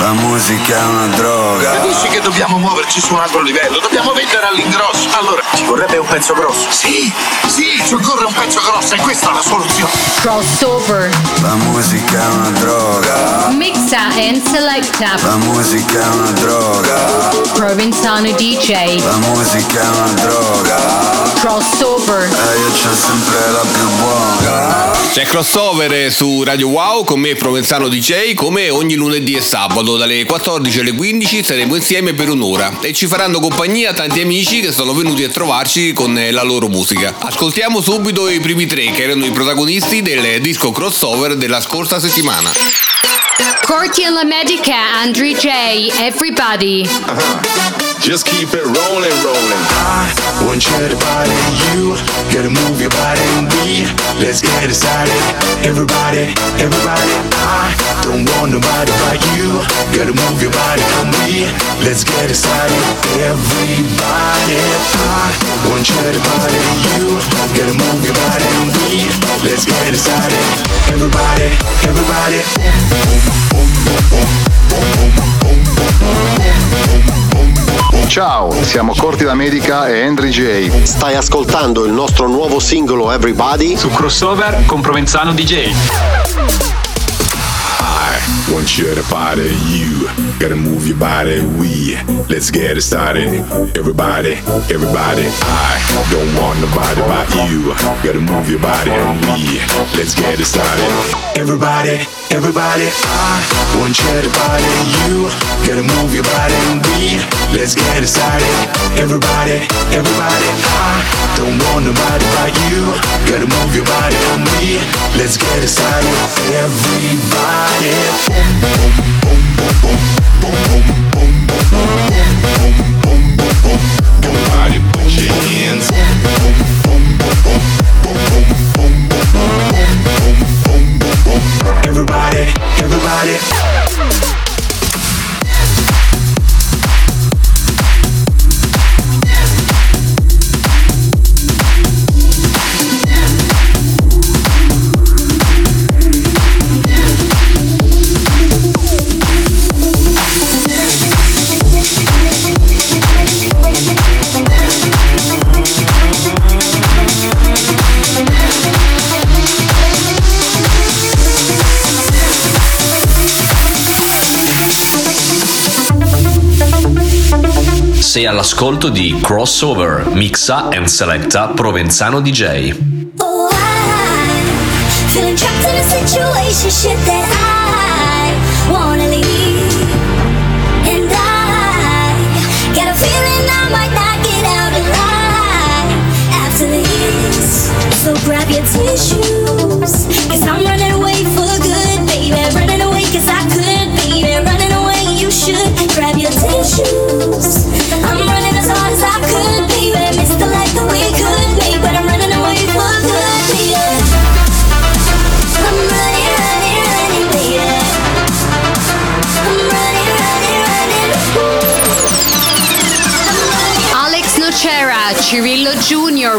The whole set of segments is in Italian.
La musica è una droga. Capisci che dobbiamo muoverci su un altro livello? Dobbiamo vendere all'ingrosso. Allora, ci vorrebbe un pezzo grosso. Sì, sì, ci occorre un pezzo grosso e questa è la soluzione. Crossover. La musica è una droga. Mixa and selecta. La musica è una droga. Provenzano DJ. La musica è una droga. Crossover. E io c'ho sempre la più buona. C'è crossover su Radio Wow con me Provenzano DJ come ogni lunedì e sabato dalle 14 alle 15 saremo insieme per un'ora e ci faranno compagnia tanti amici che sono venuti a trovarci con la loro musica. Ascoltiamo subito i primi tre che erano i protagonisti del disco crossover della scorsa settimana. Corti la Medica, Andrew J, Everybody. Uh-huh. Just keep it rolling, rolling. I want you to body you. Gotta move your body and we let's get it started. Everybody, everybody. I don't want nobody but you. Gotta move your body and we let's get it started. Everybody, I want you to body you. Gotta move your body and we let's get it started. Everybody, everybody. Ciao, siamo Corti la Medica e Henry J. Stai ascoltando il nostro nuovo singolo Everybody su crossover con Provenzano DJ. Want you to party, you gotta move your body. We let's get it started. Everybody, everybody. I don't want nobody but you. Gotta move your body, we let's get it started. Everybody, everybody. I want you to party, you gotta move your body, we let's get it started. Everybody, everybody. I don't want nobody but you. Gotta move your body, we let's get it started. Everybody. Everybody, everybody. Sei all'ascolto di Crossover, mixa and selecta Provenzano DJ. Oh, I, never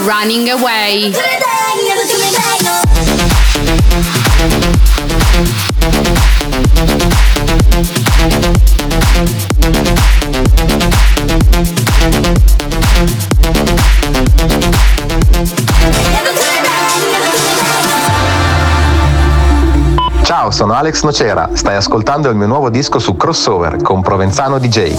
coming back. Ciao, sono Alex Nocera. Stai ascoltando il mio nuovo disco su Crossover con Provenzano DJ.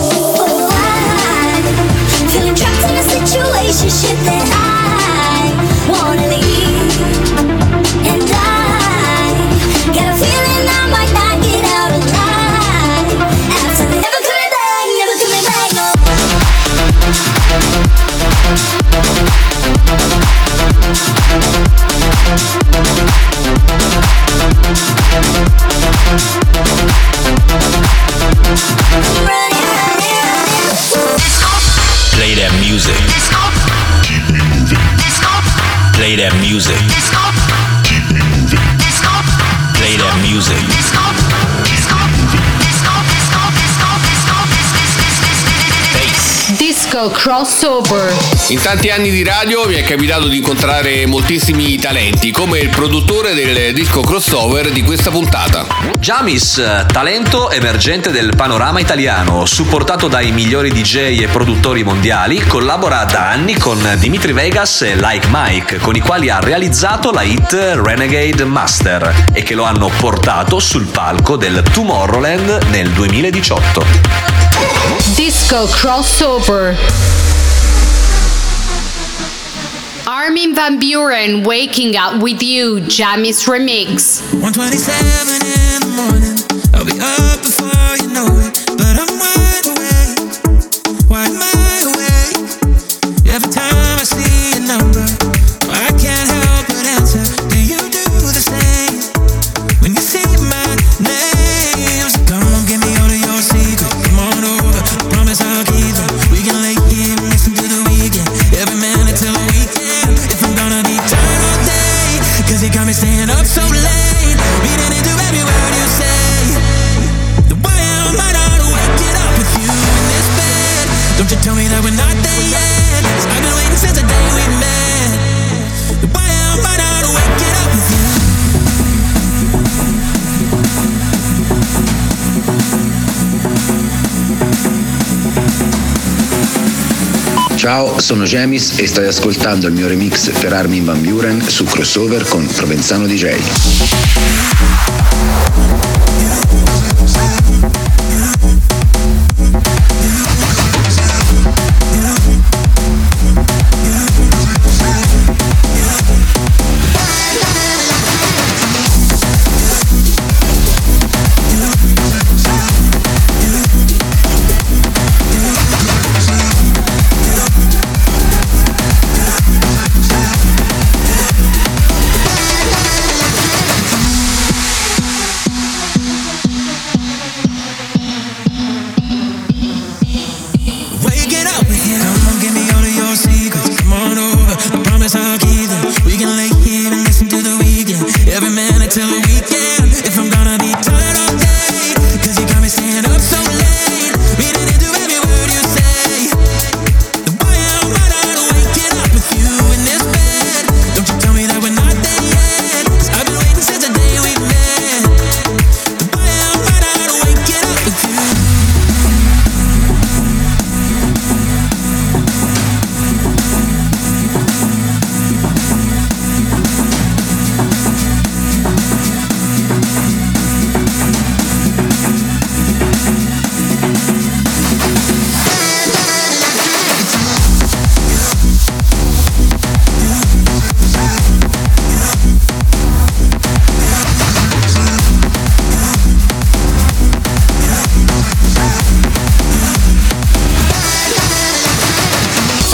Music. Crossover. In tanti anni di radio mi è capitato di incontrare moltissimi talenti, come il produttore del disco crossover di questa puntata. Jamis, talento emergente del panorama italiano, supportato dai migliori DJ e produttori mondiali, collabora da anni con Dimitri Vegas e Like Mike, con i quali ha realizzato la hit Renegade Master e che lo hanno portato sul palco del Tomorrowland nel 2018. Disco Crossover. Armin Van Buren, Waking Up With You, Jamis Remix. 127 in the morning, I'll be up before you know it, you tell me that we're not there yet. I've been waiting since the day we met. The way I not wake it up with you. Ciao, sono Jamis e stai ascoltando il mio remix per Armin Van Buren su crossover con Provenzano DJ.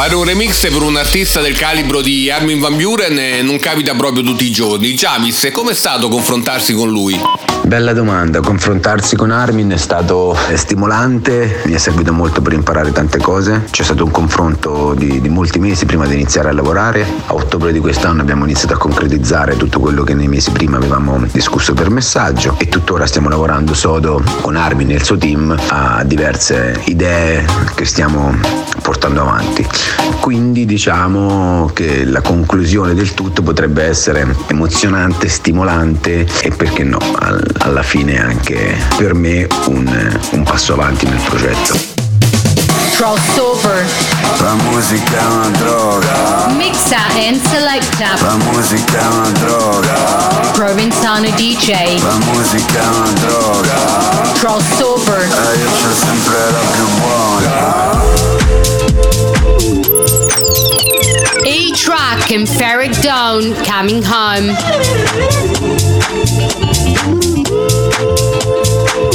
Fare un remix per un artista del calibro di Armin Van Buren non capita proprio tutti i giorni. Javis, com'è stato confrontarsi con lui? Bella domanda, confrontarsi con Armin è stato stimolante, mi è servito molto per imparare tante cose, c'è stato un confronto di, di molti mesi prima di iniziare a lavorare, a ottobre di quest'anno abbiamo iniziato a concretizzare tutto quello che nei mesi prima avevamo discusso per messaggio e tuttora stiamo lavorando sodo con Armin e il suo team a diverse idee che stiamo portando avanti. Quindi diciamo che la conclusione del tutto potrebbe essere emozionante, stimolante e perché no, alla fine anche per me un, un passo avanti nel progetto. Crossover. La musica è una droga, Mixa and selecta. la musica è una droga, Provenzano DJ. la musica è una droga. Crossover. E io c'ho sempre la più buona. E-Track and Ferric Down coming home.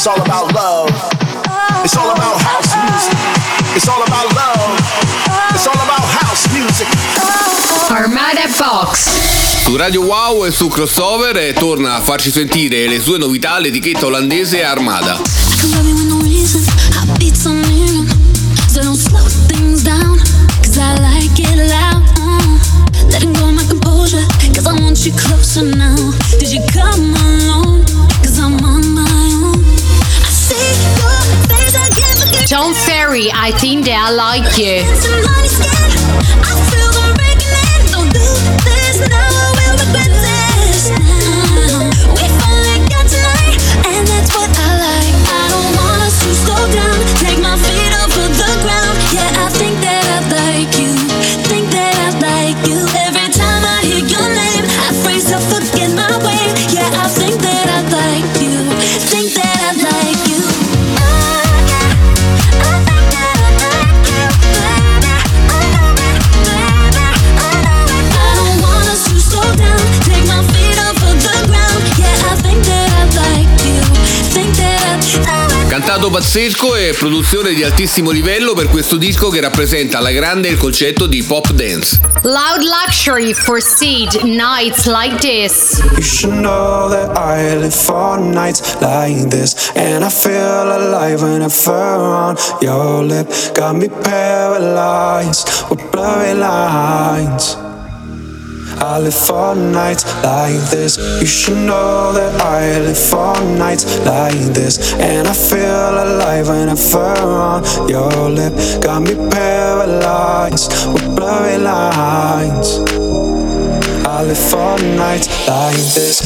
It's all about love. It's all about house music. It's all about love. It's all about house music. Armada Box. Su Radio Wow e su Crossover e torna a farci sentire le sue novità l'etichetta olandese Armada. I want you closer now Sorry, I think I like you. Lato pazzesco e produzione di altissimo livello per questo disco che rappresenta alla grande il concetto di pop dance. Loud luxury for seed nights like this. You should know that I live for nights like this. And I feel alive when I fur on your lip. Got me paralyzed with blurry lines. I live for nights like this. You should know that I live for nights like this. And I feel alive when I whenever on your lip. Got me paralyzed with blurry lines. I live for nights like this.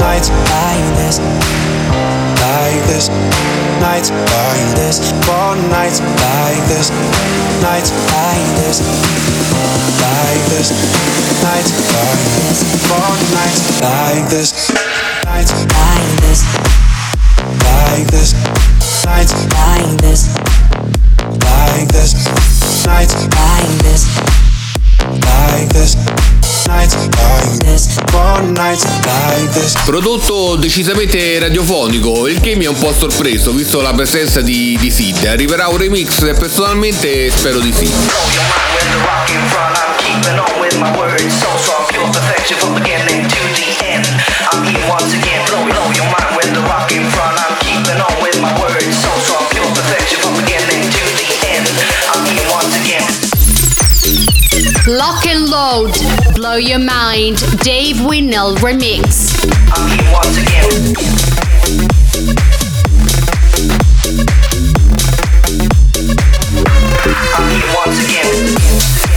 Nights like this. Like this. Nights like this. For nights like this. Nights like this. Like this. Nights like this. For nights like this. Nights like this. Like this. Nights like this. Like this. Nights like this. Like this. Nights like this. For nights like this. Prodotto decisamente radiofonico, il che mi ha un po' sorpreso visto la presenza di, di Sid. Arriverà un remix e personalmente spero di sì. I'm here once again, your mind. Dave Winnell remix. Once again.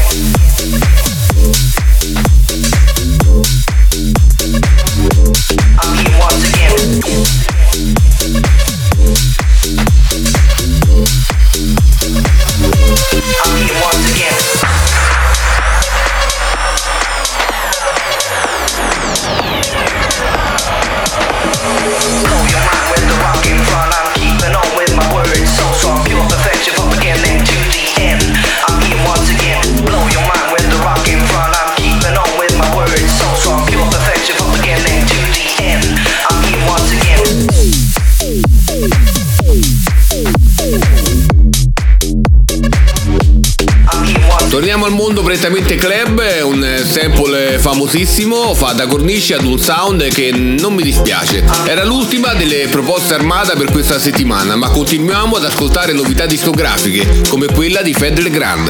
Prettamente club, un sample famosissimo, fa da cornice ad un sound che non mi dispiace. Era l'ultima delle proposte armata per questa settimana, ma continuiamo ad ascoltare novità discografiche, come quella di Fedel Grand.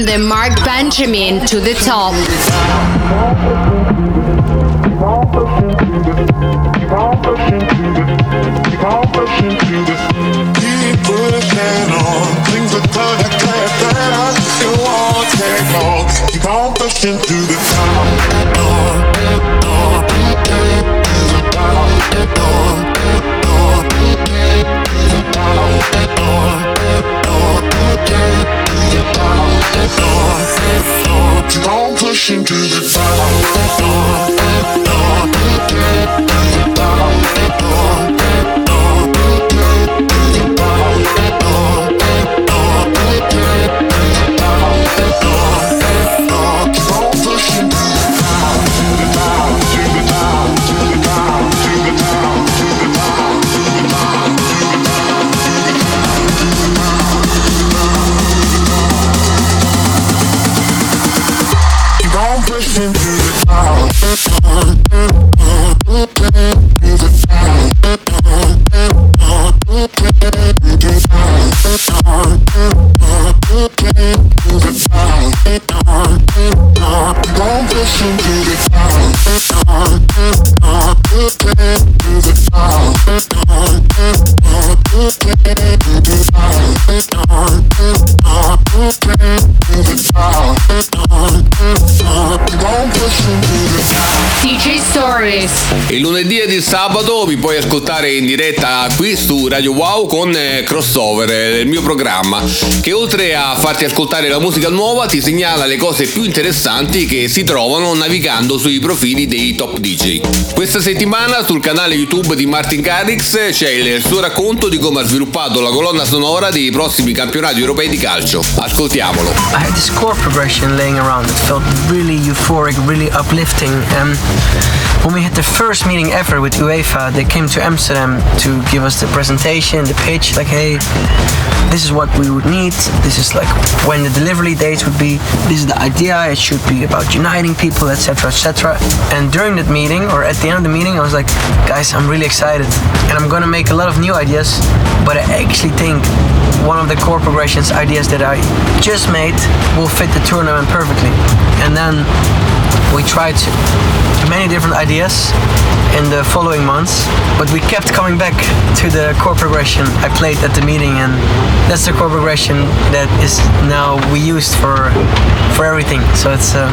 And Mark Benjamin to the top. Keep on pushing to the top. Keep on pushing to the Keep Il lunedì ed il sabato mi puoi ascoltare in diretta qui su Radio Wow con eh, Crossover, eh, il mio programma, che oltre a farti ascoltare la musica nuova ti segnala le cose più interessanti che si trovano navigando sui profili dei top DJ. Questa settimana sul canale YouTube di Martin Garrix c'è il suo racconto di come ha sviluppato la colonna sonora dei prossimi campionati europei di calcio. Ascoltiamolo. I had this chord progression laying around that felt really euphoric, really uplifting. Um, when we had the first meeting ever with UEFA, they came to Amsterdam to give us the presentation, the pitch, like, hey, this is what we would need. This is like when the delivery dates would be. This is the idea. It should be about uniting people, etc., etc. And during that meeting, or at the end of the meeting, I was like, guys, I'm really excited, and I'm gonna make a lot of new ideas. But I actually think one of the core progressions ideas that I just made will fit the tournament perfectly. And then we tried many different ideas in the following months, but we kept coming back to the core progression I played at the meeting, and that's the core progression that is now we used for for everything. So it's um,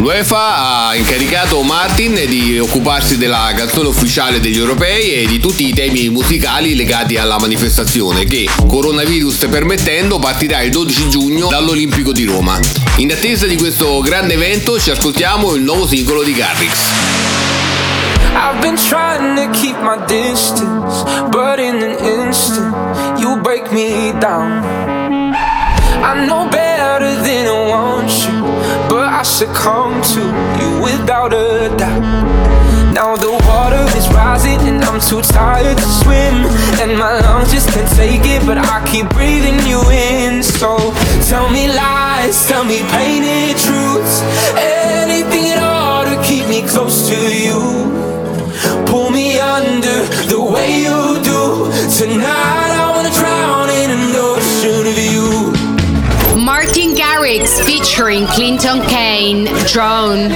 L'UEFA ha incaricato Martin di occuparsi della canzone ufficiale degli europei e di tutti i temi musicali legati alla manifestazione che, coronavirus permettendo, partirà il 12 giugno dall'Olimpico di Roma. In attesa di questo grande evento ci ascoltiamo il nuovo singolo di Garrix. I've been trying to keep my distance, but in an instant, you break me down. I know better than I want you, but I succumb to you without a doubt. Now the water is rising and I'm too tired to swim And my lungs just can't take it but I keep breathing you in So tell me lies, tell me painted truths Anything at all to keep me close to you the way you do. Tonight I wanna drown in an ocean of you. Martin Garrix featuring Clinton Kane, Drone.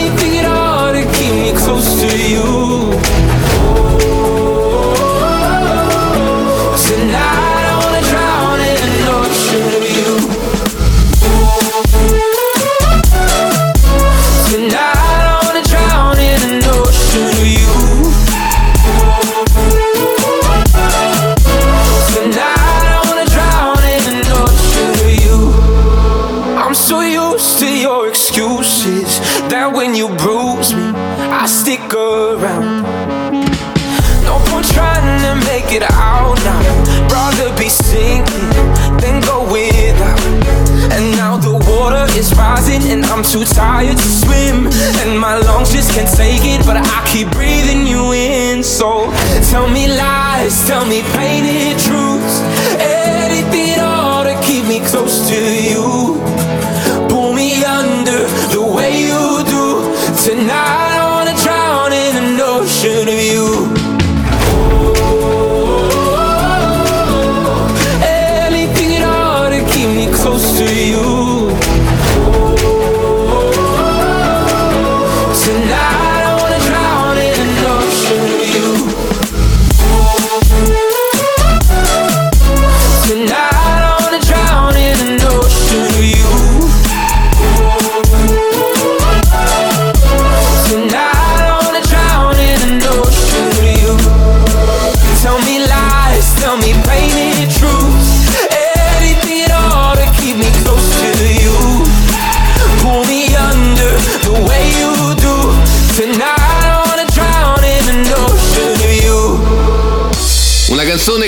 Too tired to swim. And my lungs just can't take it, but I keep breathing you in. So tell me lies, tell me painted truths. Anything at all to keep me close to you.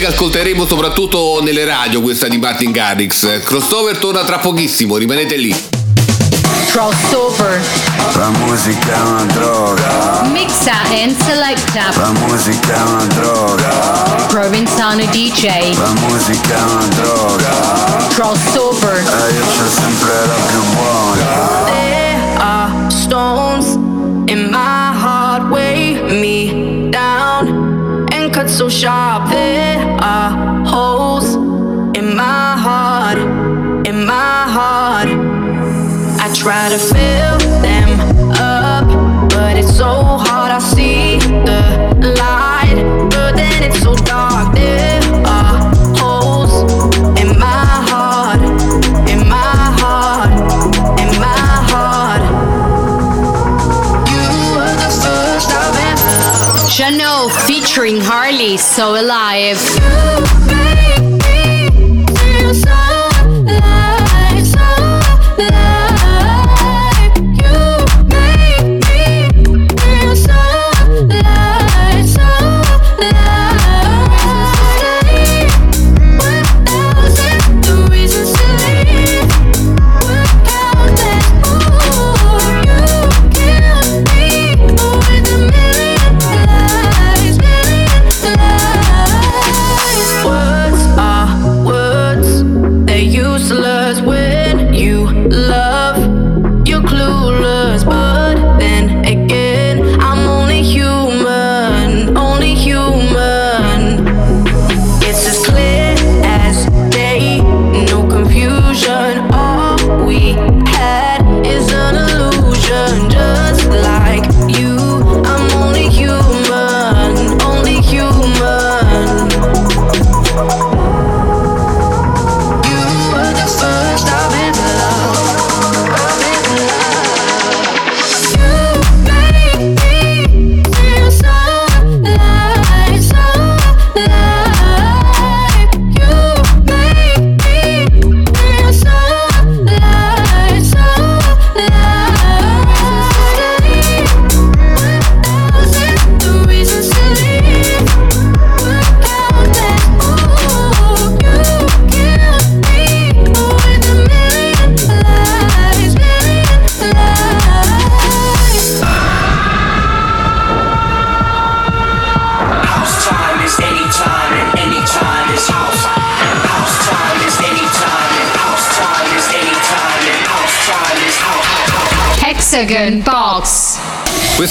Che ascolteremo soprattutto nelle radio, questa di Martin Garrix. Crossover torna tra pochissimo, rimanete lì. Crossover. La musica è una droga. Mixa and selecta. La musica è una droga. Provenzano DJ. La musica è una droga. Crossover. E io c'ho sempre la più buona. There are stones in my heart, weigh me down and cut so sharp. There are holes in my heart, in my heart. I try to fill them up, but it's so hard. I see the light, but then it's so dark. There featuring Harley, So Alive.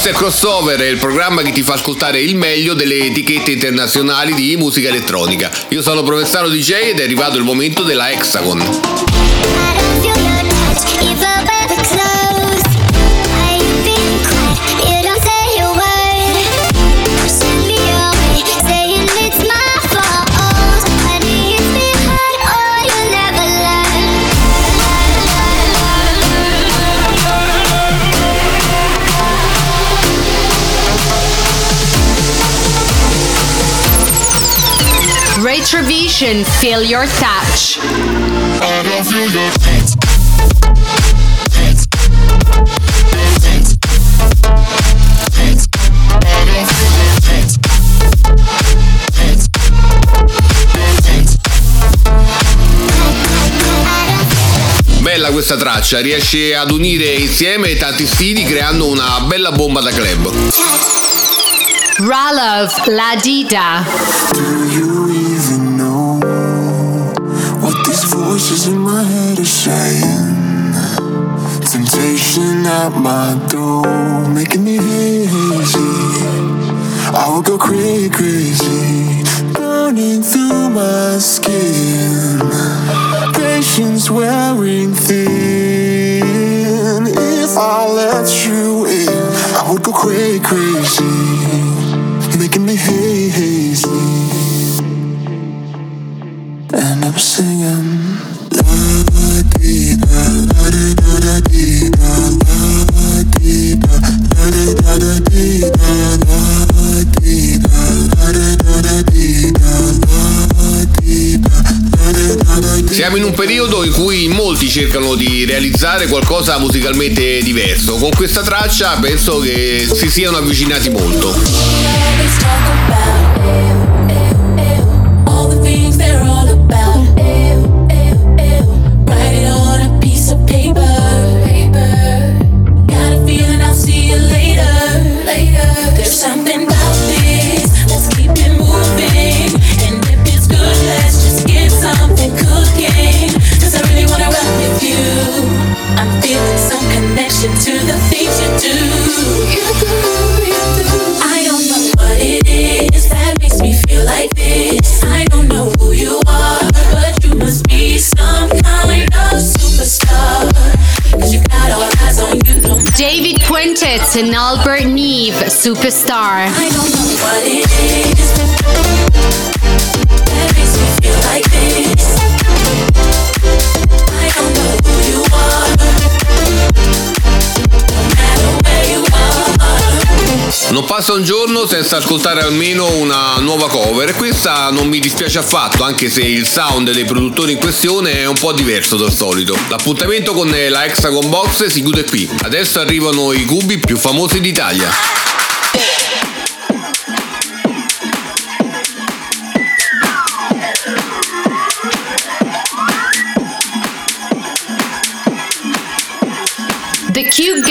È Crossover, il programma che ti fa ascoltare il meglio delle etichette internazionali di musica elettronica. Io sono Provenzano DJ ed è arrivato il momento della Hexagon. Retribution, feel your touch. Bella questa traccia, riesce ad unire insieme tanti stili creando una bella bomba da club. Ralov, La Dida. Voices in my head are saying. Temptation at my door, making me hazy. I will go crazy, crazy, burning through my skin. Patience wearing thin. If I let you in, I would go crazy, crazy, making me hazy. And I'm singing. Siamo in un periodo in cui molti cercano di realizzare qualcosa musicalmente diverso. Con questa traccia penso che si siano avvicinati molto. All about. Something are. Non passa un giorno senza ascoltare almeno una nuova cover e questa non mi dispiace affatto, anche se il sound dei produttori in questione è un po' diverso dal solito. L'appuntamento con la Hexagon Box si chiude qui. Adesso arrivano i cubi più famosi d'Italia.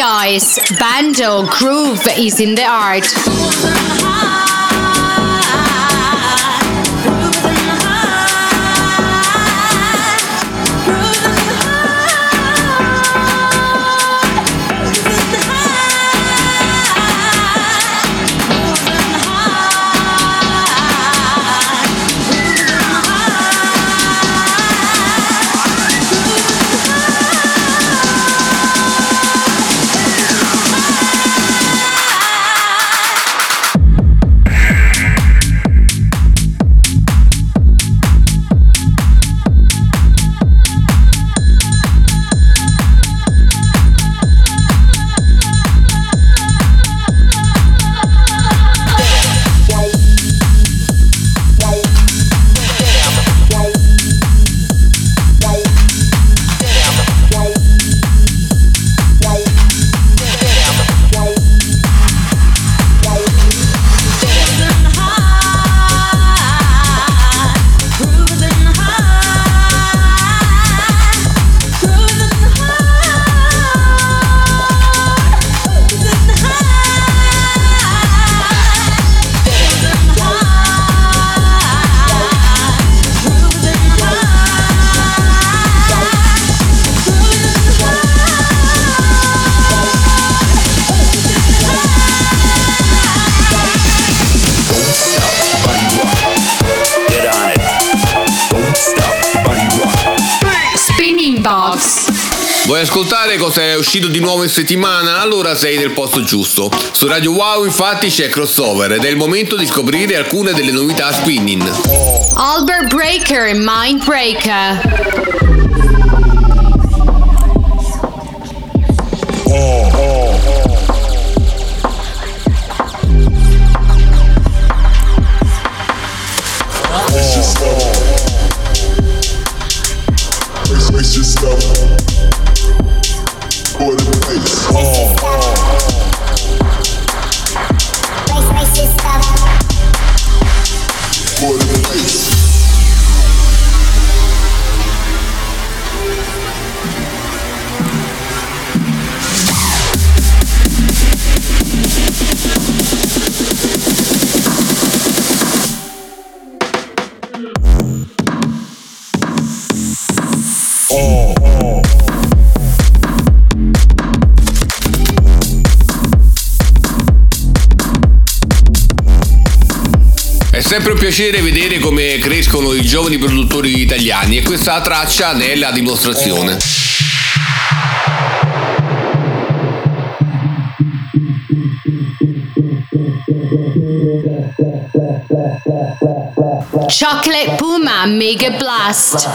Guys, Bando, Groove is in the art. Uscito di nuovo in settimana? Allora sei nel posto giusto. Su Radio Wow infatti c'è crossover ed è il momento di scoprire alcune delle novità spinning. Albert Breaker e Mindbreaker. Brace sempre un piacere vedere come crescono i giovani produttori italiani e questa traccia ne è la dimostrazione. Chocolate Puma Mega Blast.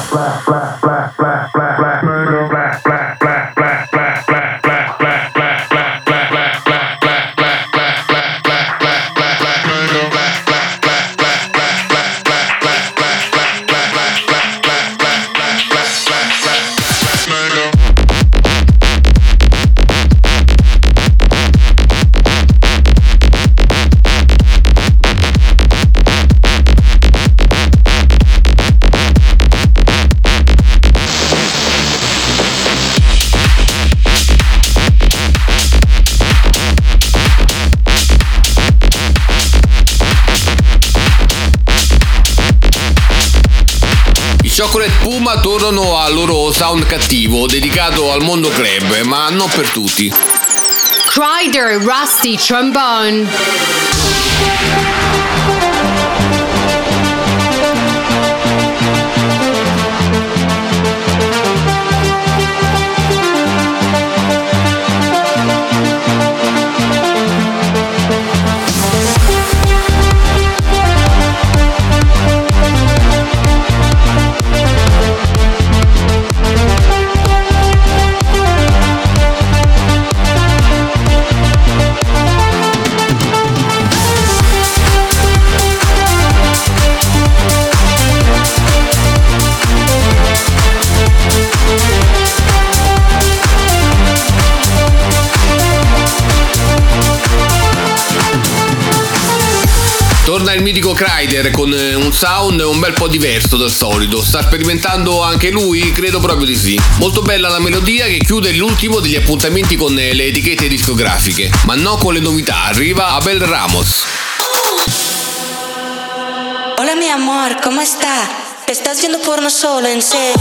Chocolate Puma tornano al loro sound cattivo dedicato al mondo club, ma non per tutti. Crider Rusty Trombone. Mitico Kryder con eh, un sound un bel po' diverso dal solito. Sta sperimentando anche lui? Credo proprio di sì. Molto bella la melodia che chiude l'ultimo degli appuntamenti con eh, le etichette discografiche. Ma non con le novità, arriva Abel Ramos. Hola mi amor, ¿cómo está? ¿Estás viendo porno solo, en serio?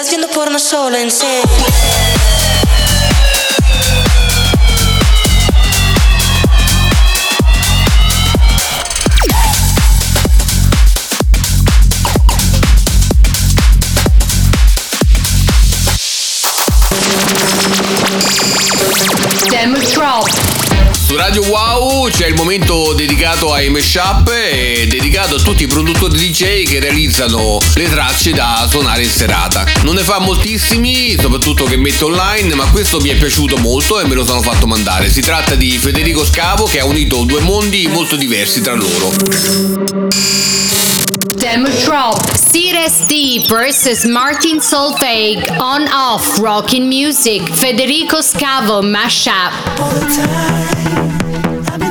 ¿Estás viendo porno solo, en serio? Radio Wow c'è il momento dedicato ai mashup e dedicato a tutti i produttori DJ che realizzano le tracce da suonare in serata. Non ne fa moltissimi, soprattutto che metto online, ma questo mi è piaciuto molto e me lo sono fatto mandare. Si tratta di Federico Scavo che ha unito due mondi molto diversi tra loro. Demo drop. D versus Martin Solveig on off rocking music. Federico Scavo mashup.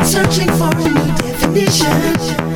Searching for a new definition.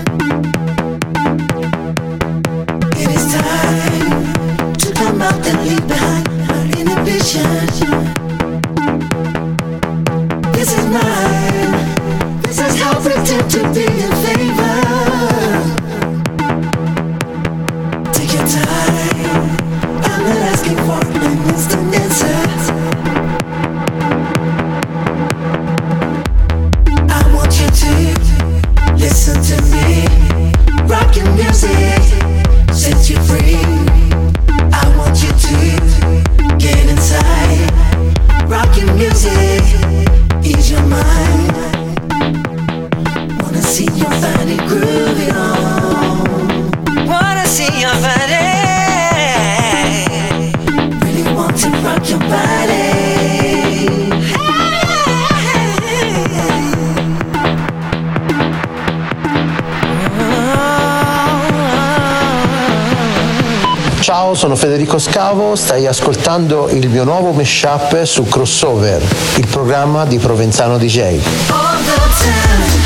Ciao, sono Federico Scavo, stai ascoltando il mio nuovo mashup su Crossover, il programma di Provenzano DJ. All the time,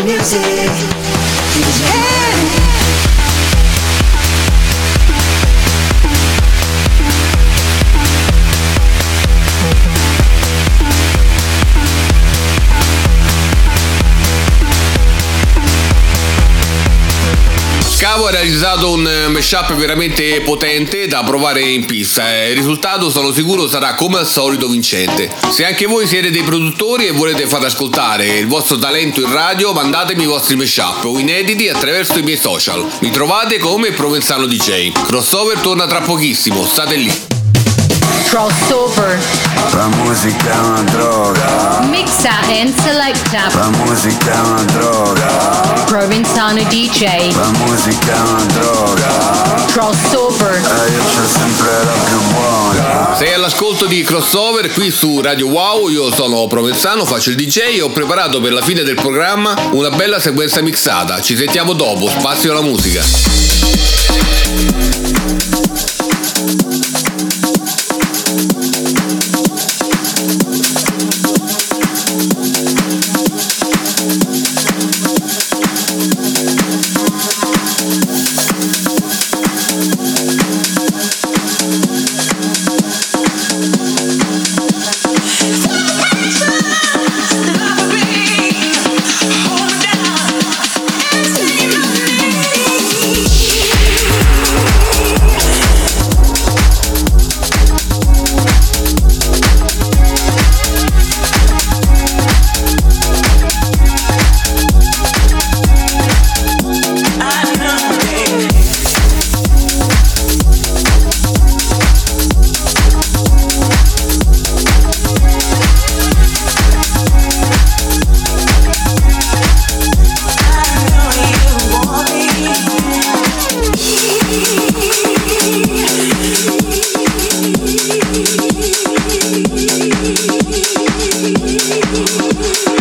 music, Scavo ha realizzato un eh, mashup veramente potente da provare in pista e il risultato sono sicuro sarà come al solito vincente. Se anche voi siete dei produttori e volete far ascoltare il vostro talento in radio, mandatemi i vostri mashup o inediti attraverso i miei social. Mi trovate come Provenzano DJ. Crossover torna tra pochissimo, state lì. Crossover. La musica è una droga. Mixa and selecta. La musica è una droga. Provenzano DJ. La musica è una droga. Crossover. E io c'ho sempre la più buona. Sei all'ascolto di Crossover qui su Radio Wow, io sono Provenzano, faccio il DJ e ho preparato per la fine del programma una bella sequenza mixata. Ci sentiamo dopo, spazio alla musica. You.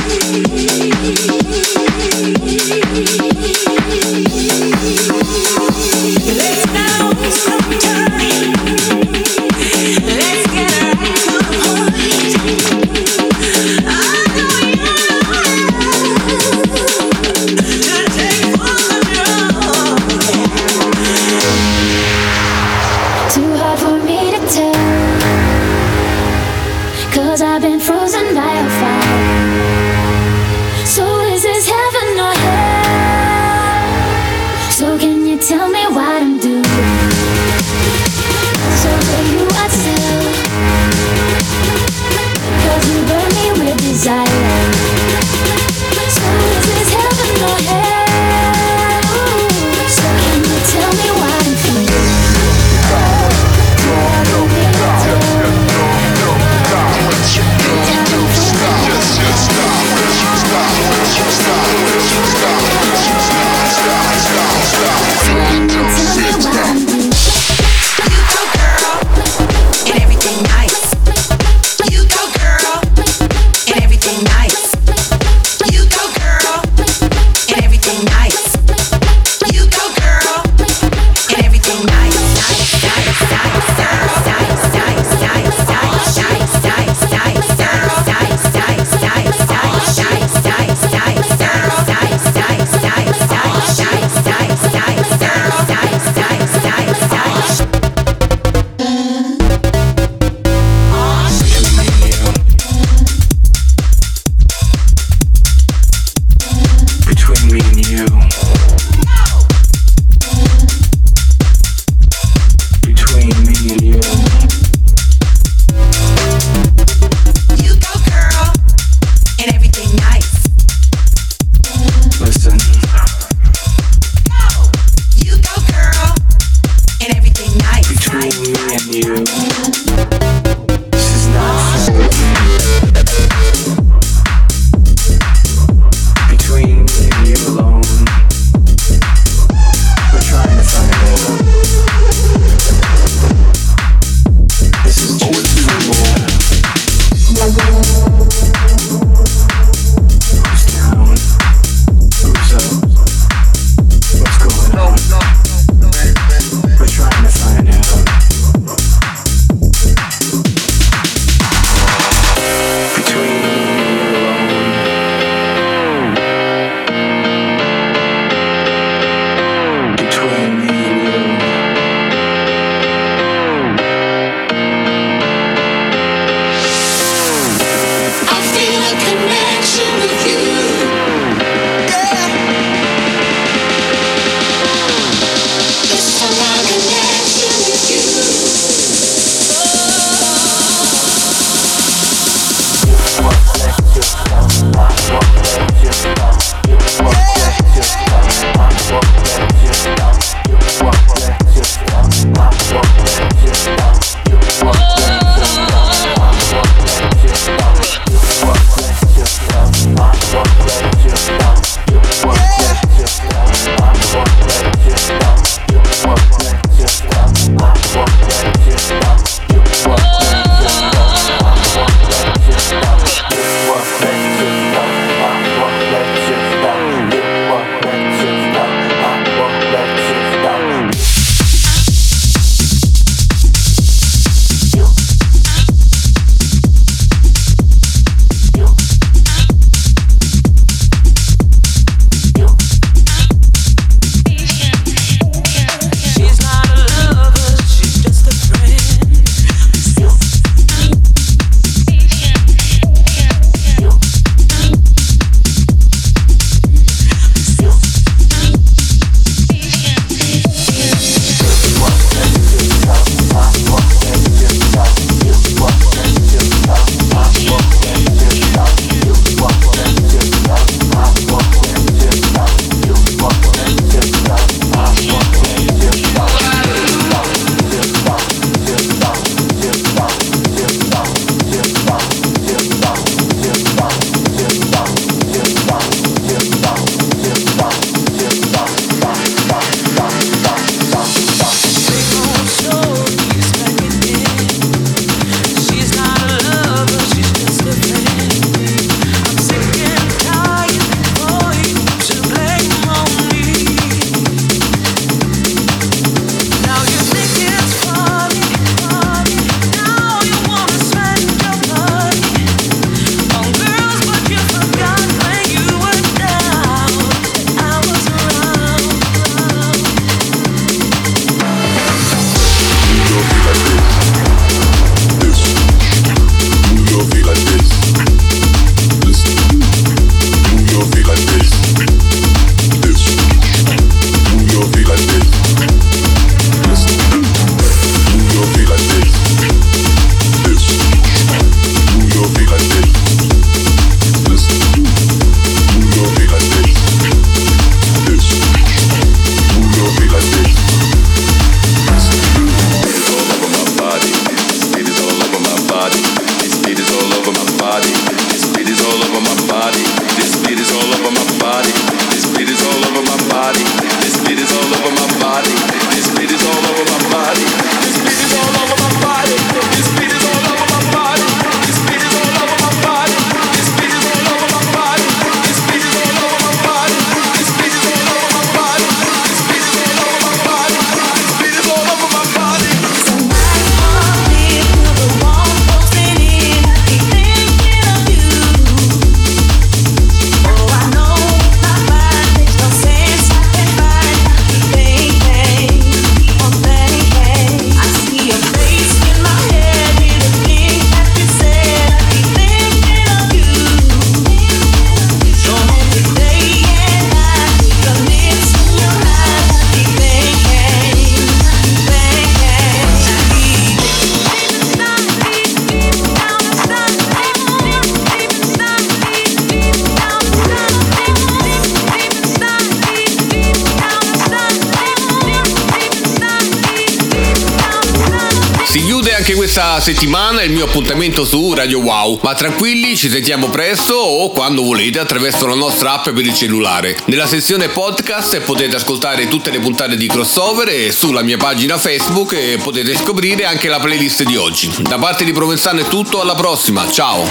Anche questa settimana il mio appuntamento su Radio Wow. Ma tranquilli, ci sentiamo presto o quando volete attraverso la nostra app per il cellulare. Nella sezione podcast potete ascoltare tutte le puntate di crossover e sulla mia pagina Facebook e potete scoprire anche la playlist di oggi. Da parte di Provenzano è tutto, alla prossima, ciao!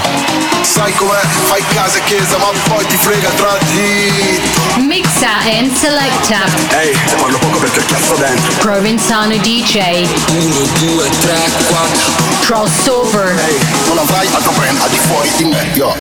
Sai com'è? Fai casa e chiesa, ma poi ti frega tra di. Mixa and selecta. Ehi, te parlo poco perché cazzo dentro. Provenzano DJ. 1, 2, 3, 4. Crossover. Ehi, non avrai altro brand al di fuori di me, yo.